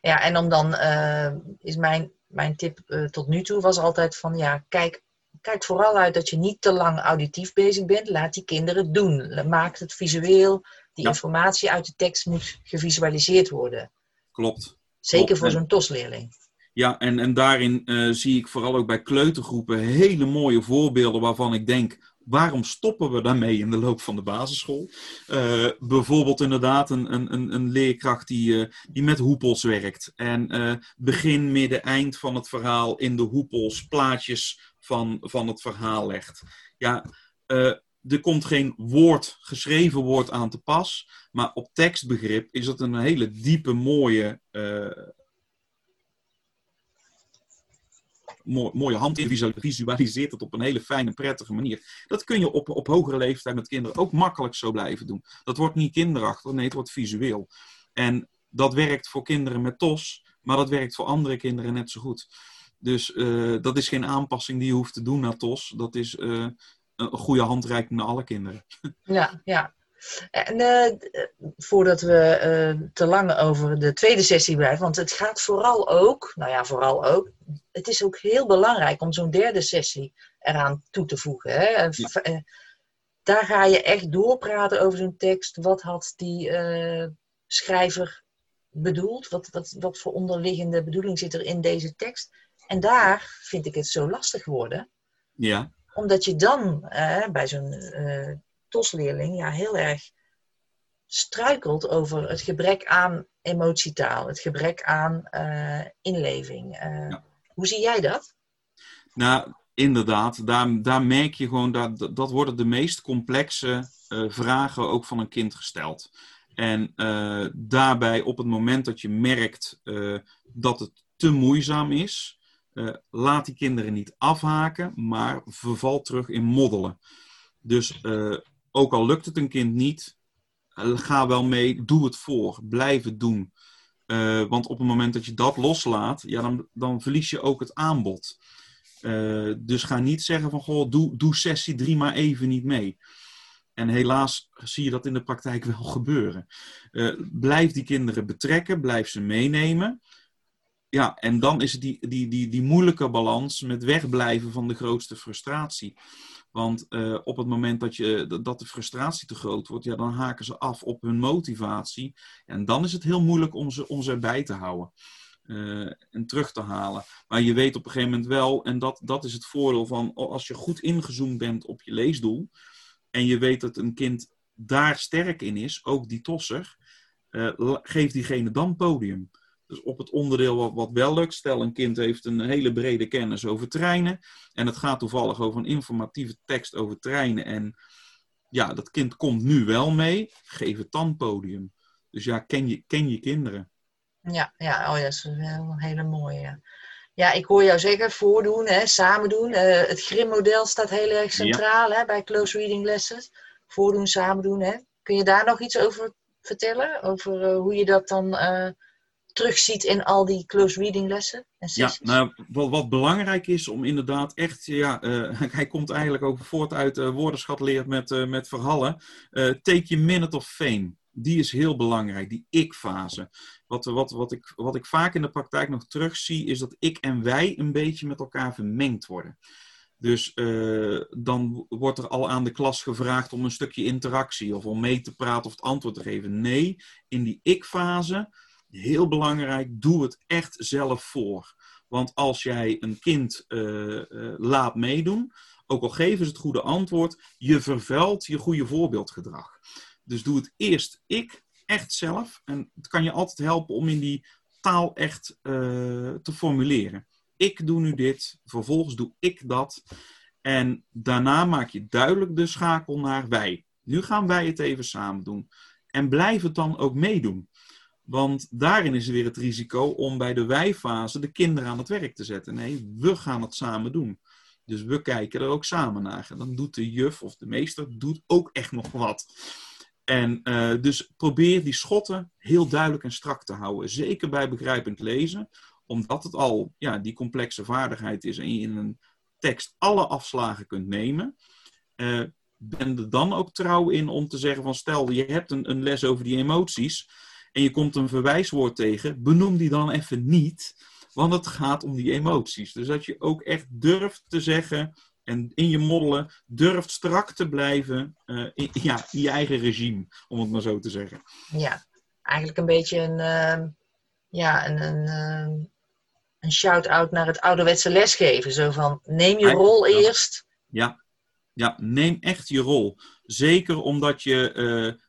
[SPEAKER 1] Ja, en om dan uh, is mijn, mijn tip uh, tot nu toe was altijd van ja, kijk, kijk vooral uit dat je niet te lang auditief bezig bent. Laat die kinderen doen. Maak het visueel. Die ja. informatie uit de tekst moet gevisualiseerd worden.
[SPEAKER 2] Klopt.
[SPEAKER 1] Zeker
[SPEAKER 2] Klopt.
[SPEAKER 1] voor zo'n TOS-leerling.
[SPEAKER 2] Ja, en, en daarin uh, zie ik vooral ook bij kleutergroepen hele mooie voorbeelden waarvan ik denk, waarom stoppen we daarmee in de loop van de basisschool? Uh, bijvoorbeeld inderdaad een, een, een leerkracht die, uh, die met hoepels werkt. En uh, begin, midden, eind van het verhaal in de hoepels plaatjes van, van het verhaal legt. Ja, er komt geen woord, geschreven woord aan te pas. Maar op tekstbegrip is het een hele diepe, mooie mooie hand visualiseert het op een hele fijne, prettige manier. Dat kun je op, op hogere leeftijd met kinderen ook makkelijk zo blijven doen. Dat wordt niet kinderachtig, nee, het wordt visueel. En dat werkt voor kinderen met TOS, maar dat werkt voor andere kinderen net zo goed. Dus uh, dat is geen aanpassing die je hoeft te doen naar TOS. Dat is uh, een goede handreiking naar alle kinderen.
[SPEAKER 1] Ja, ja. En uh, voordat we uh, te lang over de tweede sessie blijven, want het gaat vooral ook, nou ja, vooral ook, het is ook heel belangrijk om zo'n derde sessie eraan toe te voegen. Hè? Uh, daar ga je echt doorpraten over zo'n tekst. Wat had die schrijver bedoeld? Wat, wat, wat voor onderliggende bedoeling zit er in deze tekst? En daar vind ik het zo lastig worden.
[SPEAKER 2] Ja.
[SPEAKER 1] Omdat je dan bij zo'n TOS-leerling ja, heel erg struikelt over het gebrek aan emotietaal, het gebrek aan uh, inleving. Uh, Hoe zie jij dat?
[SPEAKER 2] Nou, inderdaad, daar, daar merk je gewoon dat dat worden de meest complexe uh, vragen ook van een kind gesteld. En daarbij, op het moment dat je merkt dat het te moeizaam is, laat die kinderen niet afhaken, maar verval terug in moddelen. Dus ook al lukt het een kind niet, eh, ga wel mee, doe het voor, blijf het doen. Uh, want op het moment dat je dat loslaat, ja, dan, dan verlies je ook het aanbod. Uh, dus ga niet zeggen van, goh, doe, doe sessie drie maar even niet mee. En helaas zie je dat in de praktijk wel gebeuren. Blijf die kinderen betrekken, blijf ze meenemen. Ja, en dan is het die, die, die, die moeilijke balans met wegblijven van de grootste frustratie. Want uh, op het moment dat, je, dat de frustratie te groot wordt, ja, dan haken ze af op hun motivatie. En dan is het heel moeilijk om ze, om ze erbij te houden. Uh, en terug te halen. Maar je weet op een gegeven moment wel, en dat, dat is het voordeel van als je goed ingezoomd bent op je leesdoel. En je weet dat een kind daar sterk in is, ook die tosser, uh, geef diegene dan podium. Dus op het onderdeel wat, wat wel lukt, stel een kind heeft een hele brede kennis over treinen en het gaat toevallig over een informatieve tekst over treinen en ja, dat kind komt nu wel mee, geef het dan podium. Dus ja, ken je, ken je kinderen.
[SPEAKER 1] Ja, ja, oh ja, dat is een hele mooie. Ja, ik hoor jou zeker voordoen, hè, samen doen. Uh, het GRIM-model staat heel erg centraal hè, bij close reading lessons. Voordoen, samen doen. Hè. Kun je daar nog iets over vertellen? Over uh, hoe je dat dan uh, terugziet in al die close reading lessen? En
[SPEAKER 2] ja, nou, wat, wat, belangrijk is om inderdaad echt, ja, uh, hij komt eigenlijk ook voort uit uh, woordenschat leert met, uh, met verhallen. take your minute of fame. Die is heel belangrijk, die ik-fase. Wat, wat, wat, ik, wat ik vaak in de praktijk nog terugzie, is dat ik en wij een beetje met elkaar vermengd worden. Dus uh, dan wordt er al aan de klas gevraagd om een stukje interactie of om mee te praten of het antwoord te geven. Nee, in die ik-fase heel belangrijk, doe het echt zelf voor. Want als jij een kind uh, uh, laat meedoen, ook al geven ze het goede antwoord, je vervuilt je goede voorbeeldgedrag. Dus doe het eerst ik, echt zelf. En het kan je altijd helpen om in die taal echt uh, te formuleren. Ik doe nu dit, vervolgens doe ik dat. En daarna maak je duidelijk de schakel naar wij. Nu gaan wij het even samen doen. En blijf het dan ook meedoen. Want daarin is er weer het risico om bij de wij-fase de kinderen aan het werk te zetten. Nee, we gaan het samen doen. Dus we kijken er ook samen naar. En dan doet de juf of de meester doet ook echt nog wat. En uh, dus probeer die schotten heel duidelijk en strak te houden. Zeker bij begrijpend lezen. Omdat het al ja, die complexe vaardigheid is en je in een tekst alle afslagen kunt nemen. Uh, ben er dan ook trouw in om te zeggen van stel je hebt een, een les over die emoties en je komt een verwijswoord tegen, benoem die dan even niet, want het gaat om die emoties. Dus dat je ook echt durft te zeggen en in je moddelen durft strak te blijven uh, in, ja, in je eigen regime, om het maar zo te zeggen.
[SPEAKER 1] Ja, eigenlijk een beetje een, uh, ja, een, een, uh, een shout-out naar het ouderwetse lesgeven. Zo van, neem je rol eerst.
[SPEAKER 2] Ja. Ja, neem echt je rol. Zeker omdat je, uh,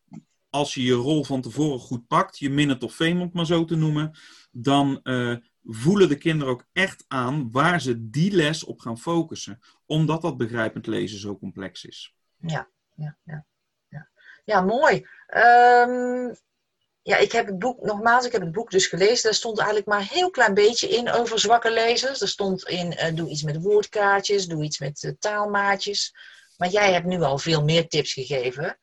[SPEAKER 2] als je je rol van tevoren goed pakt, je minute of fame, om het maar zo te noemen, dan uh, voelen de kinderen ook echt aan waar ze die les op gaan focussen. Omdat dat begrijpend lezen zo complex is.
[SPEAKER 1] Ja, ja, ja. Ja, mooi. Um, ja, ik heb het boek, nogmaals, ik heb het boek dus gelezen. Daar stond eigenlijk maar een heel klein beetje in over zwakke lezers. Er stond in, uh, doe iets met woordkaartjes, doe iets met uh, taalmaatjes. Maar jij hebt nu al veel meer tips gegeven.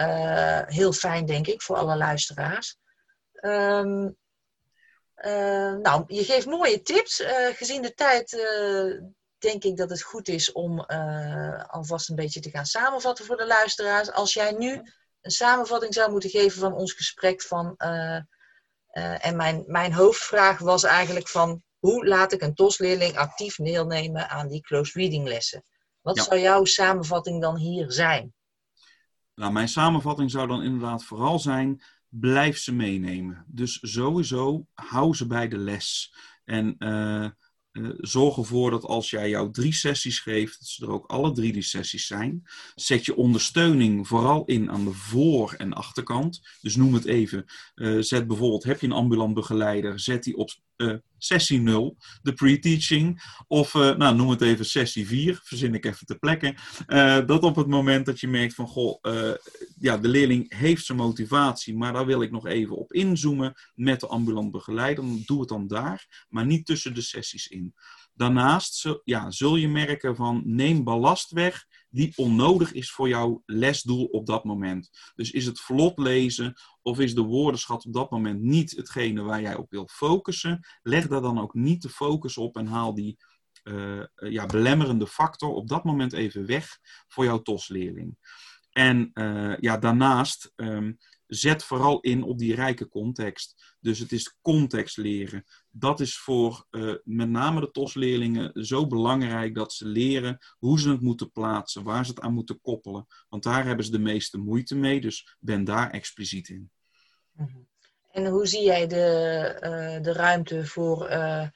[SPEAKER 1] Uh, heel fijn, denk ik, voor alle luisteraars. Um, nou, je geeft mooie tips. gezien de tijd denk ik dat het goed is om alvast een beetje te gaan samenvatten voor de luisteraars. Als jij nu een samenvatting zou moeten geven van ons gesprek. Van, en mijn, mijn hoofdvraag was eigenlijk van hoe laat ik een TOS-leerling actief deelnemen aan die close reading lessen? Wat ja. zou jouw samenvatting dan hier zijn?
[SPEAKER 2] Nou, mijn samenvatting zou dan inderdaad vooral zijn: blijf ze meenemen. Dus sowieso hou ze bij de les. En uh, uh, zorg ervoor dat als jij jouw drie sessies geeft, dat ze er ook alle drie die sessies zijn. Zet je ondersteuning vooral in aan de voor- en achterkant. Dus noem het even. Uh, zet bijvoorbeeld, heb je een ambulant begeleider, zet die op sessie 0, de pre-teaching. Of uh, nou, noem het even sessie 4, verzin ik even te plekken. Uh, dat op het moment dat je merkt van, goh, ja, de leerling heeft zijn motivatie, maar daar wil ik nog even op inzoomen met de ambulant begeleider. Doe het dan daar, maar niet tussen de sessies in. Daarnaast ja, zul je merken van, neem ballast weg die onnodig is voor jouw lesdoel op dat moment. Dus is het vlot lezen of is de woordenschat op dat moment niet hetgene waar jij op wil focussen? Leg daar dan ook niet de focus op en haal die uh, ja, belemmerende factor op dat moment even weg voor jouw TOS-leerling. En uh, ja, daarnaast um, zet vooral in op die rijke context. Dus het is context leren. Dat is voor uh, met name de TOS-leerlingen zo belangrijk dat ze leren hoe ze het moeten plaatsen, waar ze het aan moeten koppelen. Want daar hebben ze de meeste moeite mee, dus ben daar expliciet in.
[SPEAKER 1] Mhm. En hoe zie jij de, uh, de ruimte voor uh,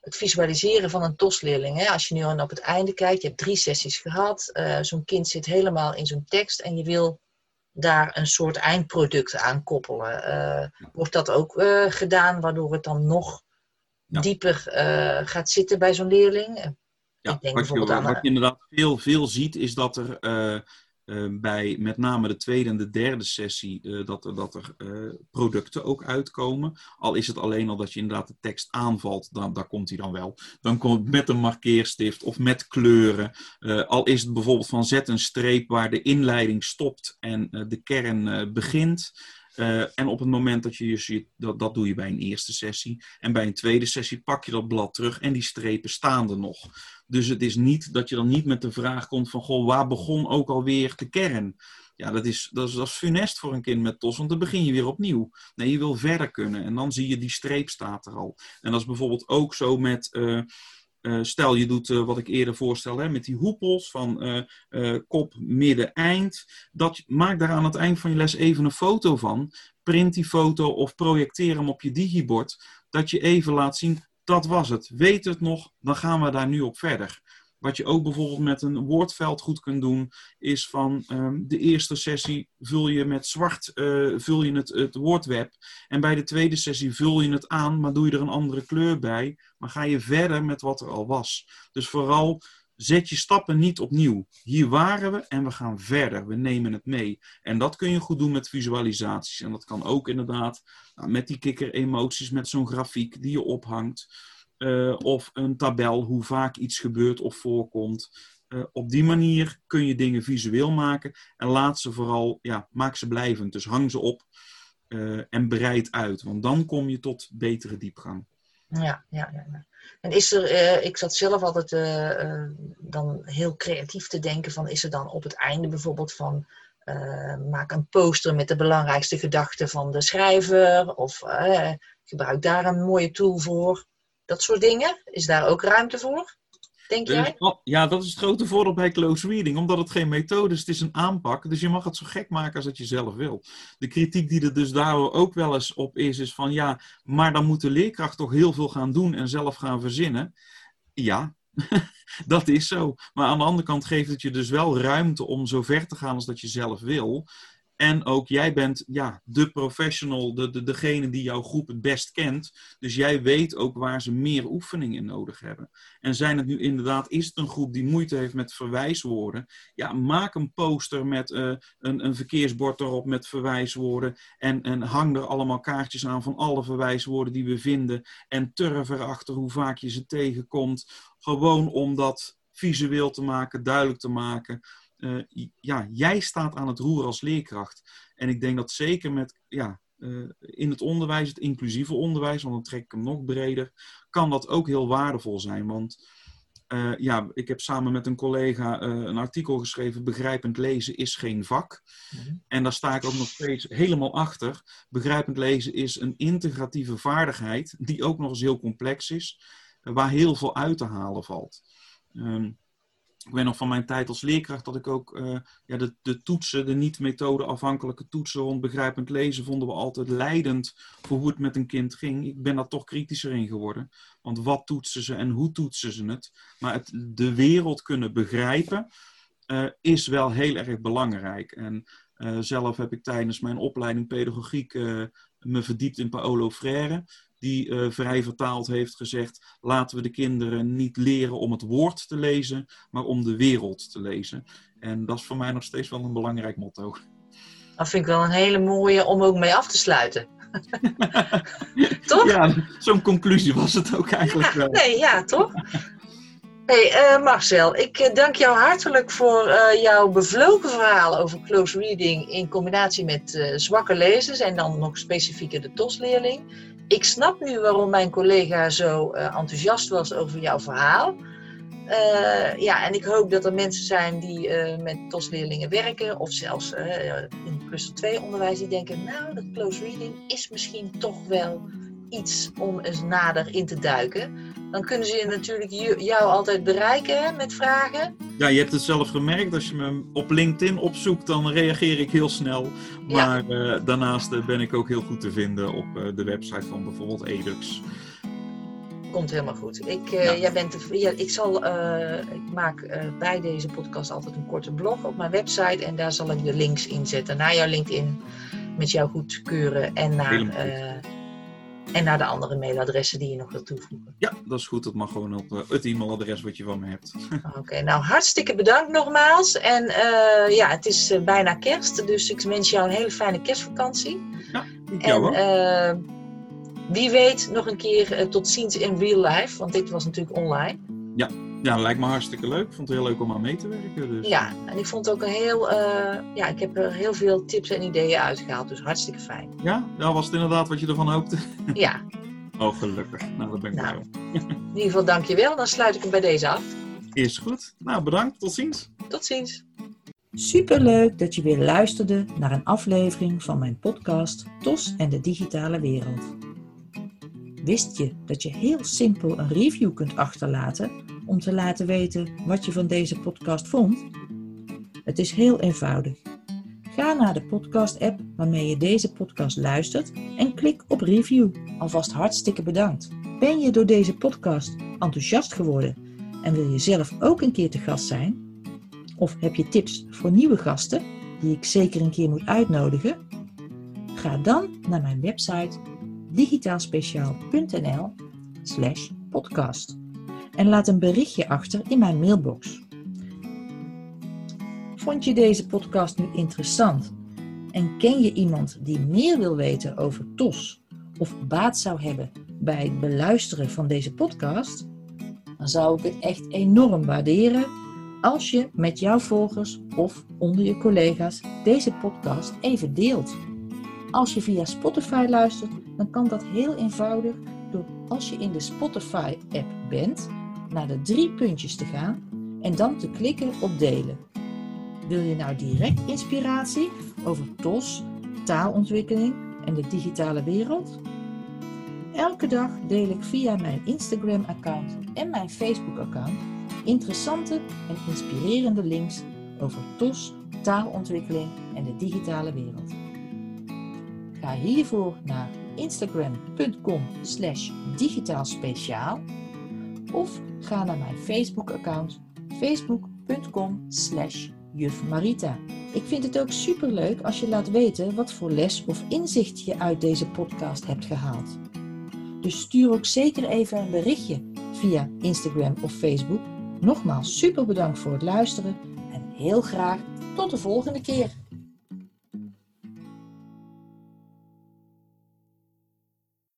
[SPEAKER 1] het visualiseren van een TOS-leerling? Als je nu op het einde kijkt, je hebt drie sessies gehad, zo'n kind zit helemaal in zo'n tekst en je wil daar een soort eindproduct aan koppelen. Uh, wordt dat ook uh, gedaan, waardoor het dan nog ja. dieper uh, gaat zitten bij zo'n leerling?
[SPEAKER 2] Ja, Ik denk wat, je, aan, wat je inderdaad veel, veel ziet, is dat er uh, bij met name de tweede en de derde sessie uh, dat er, dat er uh, producten ook uitkomen. Al is het alleen al dat je inderdaad de tekst aanvalt, dan, daar komt hij dan wel. Dan komt het met een markeerstift of met kleuren. al is het bijvoorbeeld van zet een streep waar de inleiding stopt en de kern begint. Uh, en op het moment dat je je ziet, dat, dat doe je bij een eerste sessie. En bij een tweede sessie pak je dat blad terug en die strepen staan er nog. Dus het is niet dat je dan niet met de vraag komt van, goh, waar begon ook alweer de kern? Ja, dat is, dat is, dat funest voor een kind met TOS, want dan begin je weer opnieuw. Nee, je wil verder kunnen en dan zie je die streep staat er al. En dat is bijvoorbeeld ook zo met... Uh, stel, je doet uh, wat ik eerder voorstel, hè, met die hoepels van uh, kop, midden, eind. Dat, maak daar aan het eind van je les even een foto van. Print die foto of projecteer hem op je digibord. Dat je even laat zien, dat was het. Weet het nog, dan gaan we daar nu op verder. Wat je ook bijvoorbeeld met een woordveld goed kunt doen, is van um, de eerste sessie vul je met zwart uh, vul je het, het woordweb. En bij de tweede sessie vul je het aan, maar doe je er een andere kleur bij. Maar ga je verder met wat er al was. Dus vooral zet je stappen niet opnieuw. Hier waren we en we gaan verder. We nemen het mee. En dat kun je goed doen met visualisaties. En dat kan ook inderdaad nou, met die kikker-emoties, met zo'n grafiek die je ophangt. Uh, of een tabel, hoe vaak iets gebeurt of voorkomt. Uh, op die manier kun je dingen visueel maken. En laat ze vooral, ja, maak ze blijvend. Dus hang ze op uh, en breid uit. Want dan kom je tot betere diepgang.
[SPEAKER 1] Ja, ja, ja. En is er, ik zat zelf altijd dan heel creatief te denken van, is er dan op het einde bijvoorbeeld van, maak een poster met de belangrijkste gedachten van de schrijver, of gebruik daar een mooie tool voor. Dat soort dingen. Is daar ook ruimte voor? Denk jij?
[SPEAKER 2] Ja, dat is het grote voordeel bij close reading. Omdat het geen methode is, het is een aanpak. Dus je mag het zo gek maken als dat je zelf wil. De kritiek die er dus daar ook wel eens op is, is van ja, maar dan moet de leerkracht toch heel veel gaan doen en zelf gaan verzinnen. Ja, dat is zo. Maar aan de andere kant geeft het je dus wel ruimte om zo ver te gaan als dat je zelf wil. En ook jij bent ja, de professional, de, de, degene die jouw groep het best kent. Dus jij weet ook waar ze meer oefening in nodig hebben. En zijn het nu inderdaad, is het een groep die moeite heeft met verwijswoorden? Ja, maak een poster met uh, een, een verkeersbord erop met verwijswoorden. En, en hang er allemaal kaartjes aan van alle verwijswoorden die we vinden. En turf erachter hoe vaak je ze tegenkomt. Gewoon om dat visueel te maken, duidelijk te maken uh, ja, jij staat aan het roer als leerkracht. En ik denk dat zeker met, ja, uh, in het onderwijs, het inclusieve onderwijs, want dan trek ik hem nog breder, kan dat ook heel waardevol zijn. Want uh, ja, ik heb samen met een collega een artikel geschreven, begrijpend lezen is geen vak. Mm-hmm. En daar sta ik ook nog steeds helemaal achter. Begrijpend lezen is een integratieve vaardigheid, die ook nog eens heel complex is, waar heel veel uit te halen valt. Um, ik weet nog van mijn tijd als leerkracht dat ik ook uh, ja, de, de toetsen, de niet-methode afhankelijke toetsen rond begrijpend lezen, vonden we altijd leidend voor hoe het met een kind ging. Ik ben daar toch kritischer in geworden. Want wat toetsen ze en hoe toetsen ze het? Maar het, de wereld kunnen begrijpen uh, is wel heel erg belangrijk. En uh, zelf heb ik tijdens mijn opleiding pedagogiek me verdiept in Paolo Freire die uh, vrij vertaald heeft gezegd: laten we de kinderen niet leren om het woord te lezen, maar om de wereld te lezen. En dat is voor mij nog steeds wel een belangrijk motto.
[SPEAKER 1] Dat vind ik wel een hele mooie om ook mee af te sluiten. toch?
[SPEAKER 2] Ja, zo'n conclusie was het ook eigenlijk
[SPEAKER 1] ja,
[SPEAKER 2] wel.
[SPEAKER 1] Nee, ja, toch? Hey uh, Marcel, ik uh, dank jou hartelijk voor uh, jouw bevlogen verhaal over close reading in combinatie met zwakke lezers en dan nog specifieker de TOS-leerling ik snap nu waarom mijn collega zo uh, enthousiast was over jouw verhaal. Uh, ja, en ik hoop dat er mensen zijn die uh, met TOS-leerlingen werken, of zelfs in cluster 2 onderwijs, die denken, nou, dat close reading is misschien toch wel iets om eens nader in te duiken. Dan kunnen ze natuurlijk jou altijd bereiken met vragen.
[SPEAKER 2] Ja, je hebt het zelf gemerkt. Als je me op LinkedIn opzoekt, dan reageer ik heel snel. Maar ja. uh, daarnaast uh, ben ik ook heel goed te vinden op uh, de website van bijvoorbeeld Edux.
[SPEAKER 1] Komt helemaal goed. Ik, ja. jij bent de, ja, ik, zal, ik maak bij deze podcast altijd een korte blog op mijn website. En daar zal ik de links in zetten naar jouw LinkedIn. Met jouw goedkeuren en naar en naar de andere mailadressen die je nog wilt toevoegen.
[SPEAKER 2] Ja, dat is goed. Dat mag gewoon op uh, het e-mailadres wat je van me hebt.
[SPEAKER 1] Oké, okay, nou hartstikke bedankt nogmaals. En uh, ja, het is uh, bijna kerst, dus ik wens jou een hele fijne kerstvakantie.
[SPEAKER 2] Ja, jou
[SPEAKER 1] en, wie weet nog een keer tot ziens in real life, want dit was natuurlijk online.
[SPEAKER 2] Ja, ja, lijkt me hartstikke leuk. Ik vond het heel leuk om aan mee te werken. Dus.
[SPEAKER 1] Ja, en ik vond het ook een heel, uh, ja, ik heb er heel veel tips en ideeën uitgehaald, dus hartstikke fijn.
[SPEAKER 2] Ja, ja was het inderdaad wat je ervan hoopte?
[SPEAKER 1] Ja.
[SPEAKER 2] oh, gelukkig. Nou, dat ben ik nou, blij
[SPEAKER 1] In ieder geval dankjewel, dan sluit ik hem bij deze af.
[SPEAKER 2] Is goed. Nou, bedankt. Tot ziens.
[SPEAKER 1] Tot ziens.
[SPEAKER 3] Superleuk dat je weer luisterde naar een aflevering van mijn podcast TOS en de digitale wereld. Wist je dat je heel simpel een review kunt achterlaten om te laten weten wat je van deze podcast vond? Het is heel eenvoudig. Ga naar de podcast-app waarmee je deze podcast luistert en klik op review. Alvast hartstikke bedankt. Ben je door deze podcast enthousiast geworden en wil je zelf ook een keer te gast zijn? Of heb je tips voor nieuwe gasten die ik zeker een keer moet uitnodigen? Ga dan naar mijn website digitaalspeciaal.nl slash podcast en laat een berichtje achter in mijn mailbox. Vond je deze podcast nu interessant en ken je iemand die meer wil weten over TOS of baat zou hebben bij het beluisteren van deze podcast? Dan zou ik het echt enorm waarderen als je met jouw volgers of onder je collega's deze podcast even deelt. Als je via Spotify luistert, dan kan dat heel eenvoudig door als je in de Spotify-app bent, naar de drie puntjes te gaan en dan te klikken op delen. Wil je nou direct inspiratie over TOS, taalontwikkeling en de digitale wereld? Elke dag deel ik via mijn Instagram-account en mijn Facebook-account interessante en inspirerende links over TOS, taalontwikkeling en de digitale wereld. Ga hiervoor naar instagram.com slash digitaalspeciaal
[SPEAKER 1] of ga naar mijn Facebook-account facebook.com slash. Ik vind het ook superleuk als je laat weten wat voor les of inzicht je uit deze podcast hebt gehaald. Dus stuur ook zeker even een berichtje via Instagram of Facebook. Nogmaals super bedankt voor het luisteren en heel graag tot de volgende keer.